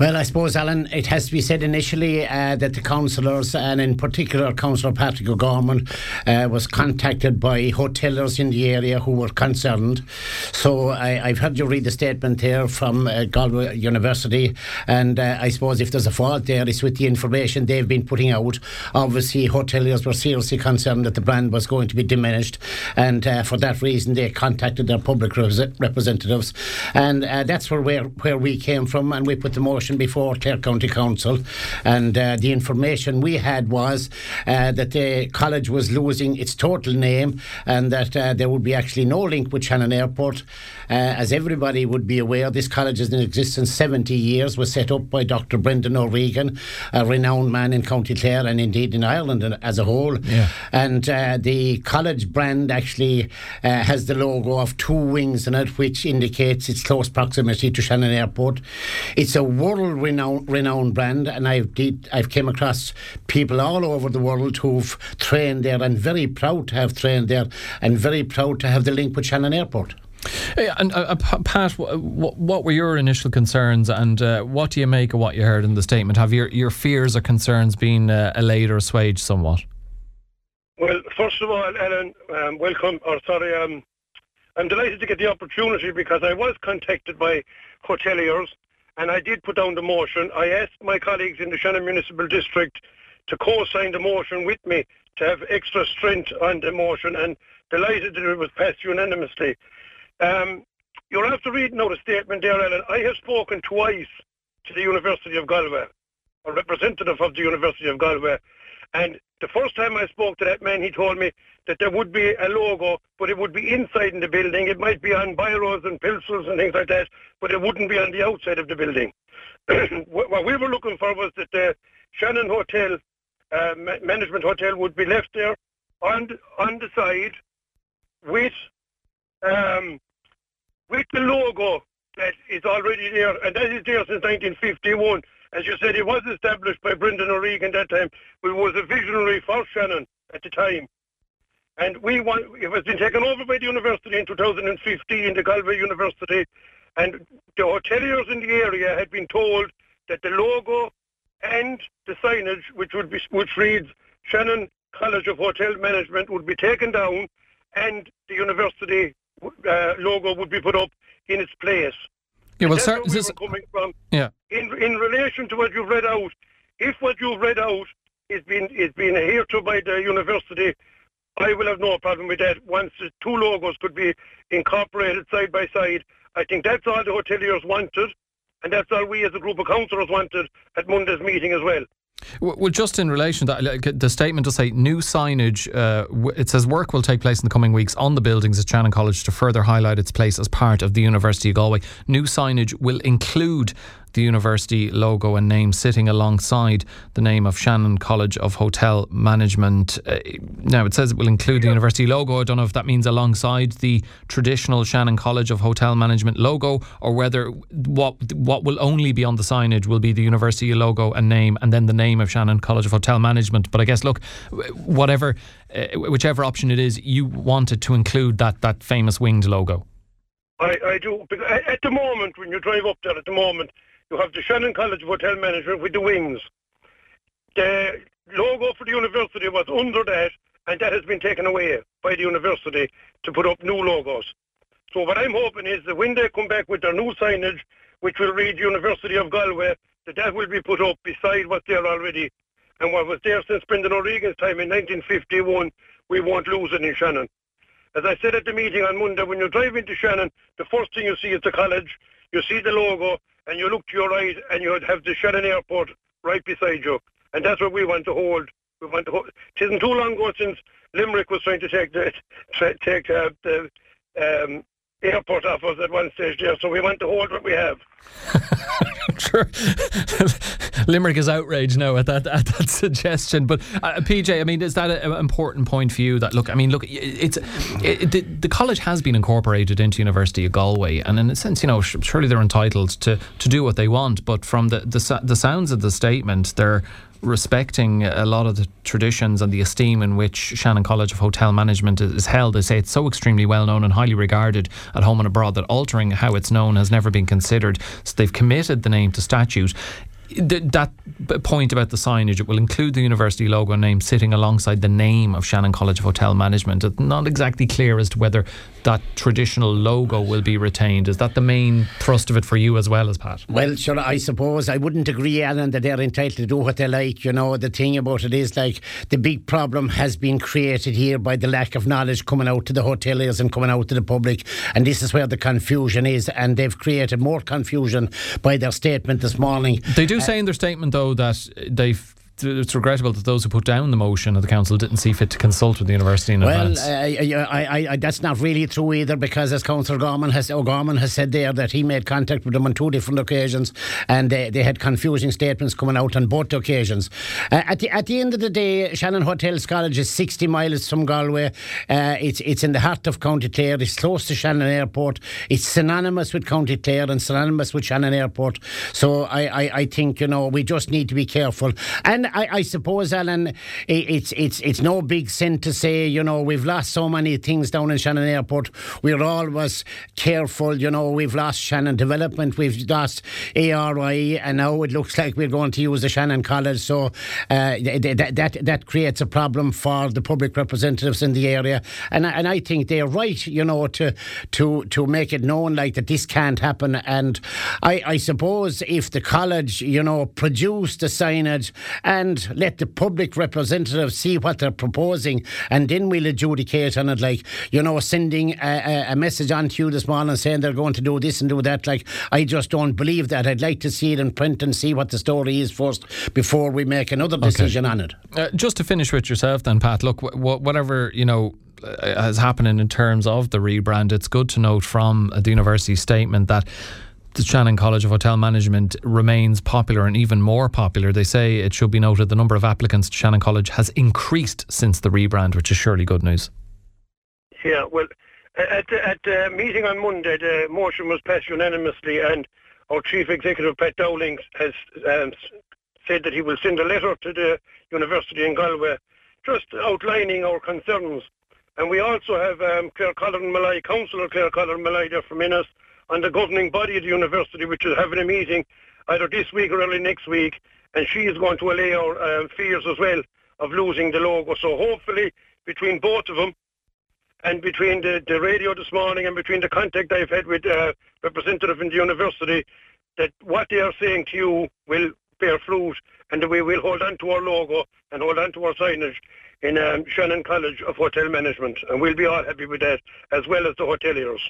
Well, I suppose, Alan, it has to be said initially uh, that the councillors, and in particular Councillor Patrick O'Gorman, uh, was contacted by hoteliers in the area who were concerned. So I, have heard you read the statement there from uh, Galway University, and uh, I suppose if there's a fault there, it's with the information they've been putting out. Obviously, hoteliers were seriously concerned that the brand was going to be diminished, and uh, for that reason, they contacted their public representatives, and uh, that's where, where where we came from, and we put the motion before Clare County Council, and uh, the information we had was uh, that the college was losing its total name and that uh, there would be actually no link with Shannon Airport. Uh, as everybody would be aware, this college has been in existence 70 years, was set up by Dr. Brendan O'Regan, a renowned man in County Clare and indeed in Ireland as a whole. Yeah. And uh, the college brand actually uh, has the logo of two wings in it, which indicates its close proximity to Shannon Airport. It's a world renowned, renowned brand, and I've did, I've came across people all over the world who've trained there, and very proud to have trained there, and very proud to have the link with Shannon Airport. Yeah, and uh, uh Pat, what, what, were your initial concerns, and uh, what do you make of what you heard in the statement? Have your your fears or concerns been uh, allayed or assuaged somewhat? Well, first of all, Ellen, um, welcome. Or sorry, um, I'm delighted to get the opportunity because I was contacted by hoteliers and I did put down the motion. I asked my colleagues in the Shannon Municipal District to co-sign the motion with me to have extra strength on the motion and delighted that it was passed unanimously. Um, you're after reading out a statement there, Ellen. I have spoken twice to the University of Galway, a representative of the University of Galway, and the first time I spoke to that man, he told me that there would be a logo, but it would be inside in the building. It might be on biros and pencils and things like that, but it wouldn't be on the outside of the building. what we were looking for was that the Shannon Hotel, uh, management hotel, would be left there on on the side with um, with the logo that is already there, and that is there since 1951. As you said, it was established by Brendan O'Regan at that time, who was a visionary for Shannon at the time. And we want, it has been taken over by the university in 2015, the Galway University, and the hoteliers in the area had been told that the logo and the signage, which would be, which reads Shannon College of Hotel Management, would be taken down, and the university uh, logo would be put up in its place. Yeah, well, sir, we this... coming from. Yeah. In in relation to what you've read out, if what you've read out is being is being adhered to by the university, I will have no problem with that. Once the two logos could be incorporated side by side, I think that's all the hoteliers wanted, and that's all we as a group of councillors wanted at Monday's meeting as well. Well, just in relation to that, the statement does say new signage. Uh, it says work will take place in the coming weeks on the buildings at Shannon College to further highlight its place as part of the University of Galway. New signage will include the university logo and name sitting alongside the name of Shannon College of Hotel Management. Uh, now, it says it will include the university logo. I don't know if that means alongside the traditional Shannon College of Hotel Management logo or whether what, what will only be on the signage will be the university logo and name and then the name of Shannon College of Hotel Management. But I guess, look, whatever, uh, whichever option it is, you wanted to include that, that famous winged logo. I, I do. At the moment, when you drive up there at the moment, you have the Shannon College of Hotel Management with the wings. The logo for the university was under that, and that has been taken away by the university to put up new logos. So what I'm hoping is that when they come back with their new signage, which will read University of Galway, that that will be put up beside what's there already. And what was there since Brendan O'Regan's time in 1951, we won't lose it in Shannon. As I said at the meeting on Monday, when you drive into Shannon, the first thing you see is the college, you see the logo, and you look to your right and you have the Shannon Airport right beside you. And that's what we want to hold. We want to hold. It isn't too long ago since Limerick was trying to take the take uh, the um, airport off us at one stage there, so we want to hold what we have. sure. Limerick is outraged now at that at that suggestion. But uh, PJ, I mean, is that an important point for you? That look, I mean, look, it's it, the, the, college has been incorporated into University of Galway, and in a sense, you know, surely they're entitled to to do what they want. But from the the, the sounds of the statement, they're respecting a lot of the traditions and the esteem in which Shannon College of Hotel Management is held. They say it's so extremely well known and highly regarded at home and abroad that altering how it's known has never been considered. So they've committed the name to statute that point about the signage, it will include the university logo and name sitting alongside the name of Shannon College of Hotel Management. It's not exactly clear as to whether that traditional logo will be retained. Is that the main thrust of it for you as well as Pat? Well, sure, I suppose I wouldn't agree, Alan, that they're entitled to do what they like. You know, the thing about it is like the big problem has been created here by the lack of knowledge coming out to the hoteliers and coming out to the public. And this is where the confusion is. And they've created more confusion by their statement this morning. They do say in their statement, though, that they've it's regrettable that those who put down the motion of the council didn't see fit to consult with the university in well, advance. Well, uh, I, I, that's not really true either because, as Councillor Gorman has, O'Gorman has said there, that he made contact with them on two different occasions and they, they had confusing statements coming out on both occasions. Uh, at, the, at the end of the day, Shannon Hotels College is 60 miles from Galway. Uh, it's, it's in the heart of County Clare. It's close to Shannon Airport. It's synonymous with County Clare and synonymous with Shannon Airport. So I, I, I think, you know, we just need to be careful. And I, I suppose, Alan, it's it's it's no big sin to say, you know, we've lost so many things down in Shannon Airport. We're always careful, you know, we've lost Shannon Development, we've lost ARI, and now it looks like we're going to use the Shannon College. So uh, that, that that creates a problem for the public representatives in the area, and and I think they're right, you know, to to to make it known like that this can't happen. And I I suppose if the college, you know, produced the signage and let the public representatives see what they're proposing, and then we'll adjudicate on it. Like, you know, sending a, a, message on to you this morning saying they're going to do this and do that. Like, I just don't believe that. I'd like to see it in print and see what the story is first before we make another decision okay. on it. Uh, just to finish with yourself, then, Pat, look, wh- whatever, you know, uh, has happening in terms of the rebrand, it's good to note from the university statement that the Shannon College of Hotel Management remains popular and even more popular. They say it should be noted the number of applicants to Shannon College has increased since the rebrand, which is surely good news. Yeah, well, at, at the meeting on Monday, the motion was passed unanimously, and our Chief Executive, Pat Dowling, has um, said that he will send a letter to the University in Galway just outlining our concerns. And we also have um, Clare Colleran Molloy, Councillor Clare Colleran Molloy there from Ennis, on the governing body of the university, which is having a meeting either this week or early next week, and she is going to allay our um, fears as well of losing the logo. So hopefully, between both of them, and between the, the radio this morning and between the contact I've had with uh, representative in the university, that what they are saying to you will bear fruit, and that we will hold on to our logo and hold on to our signage in um, Shannon College of Hotel Management, and we'll be all happy with that, as well as the hoteliers.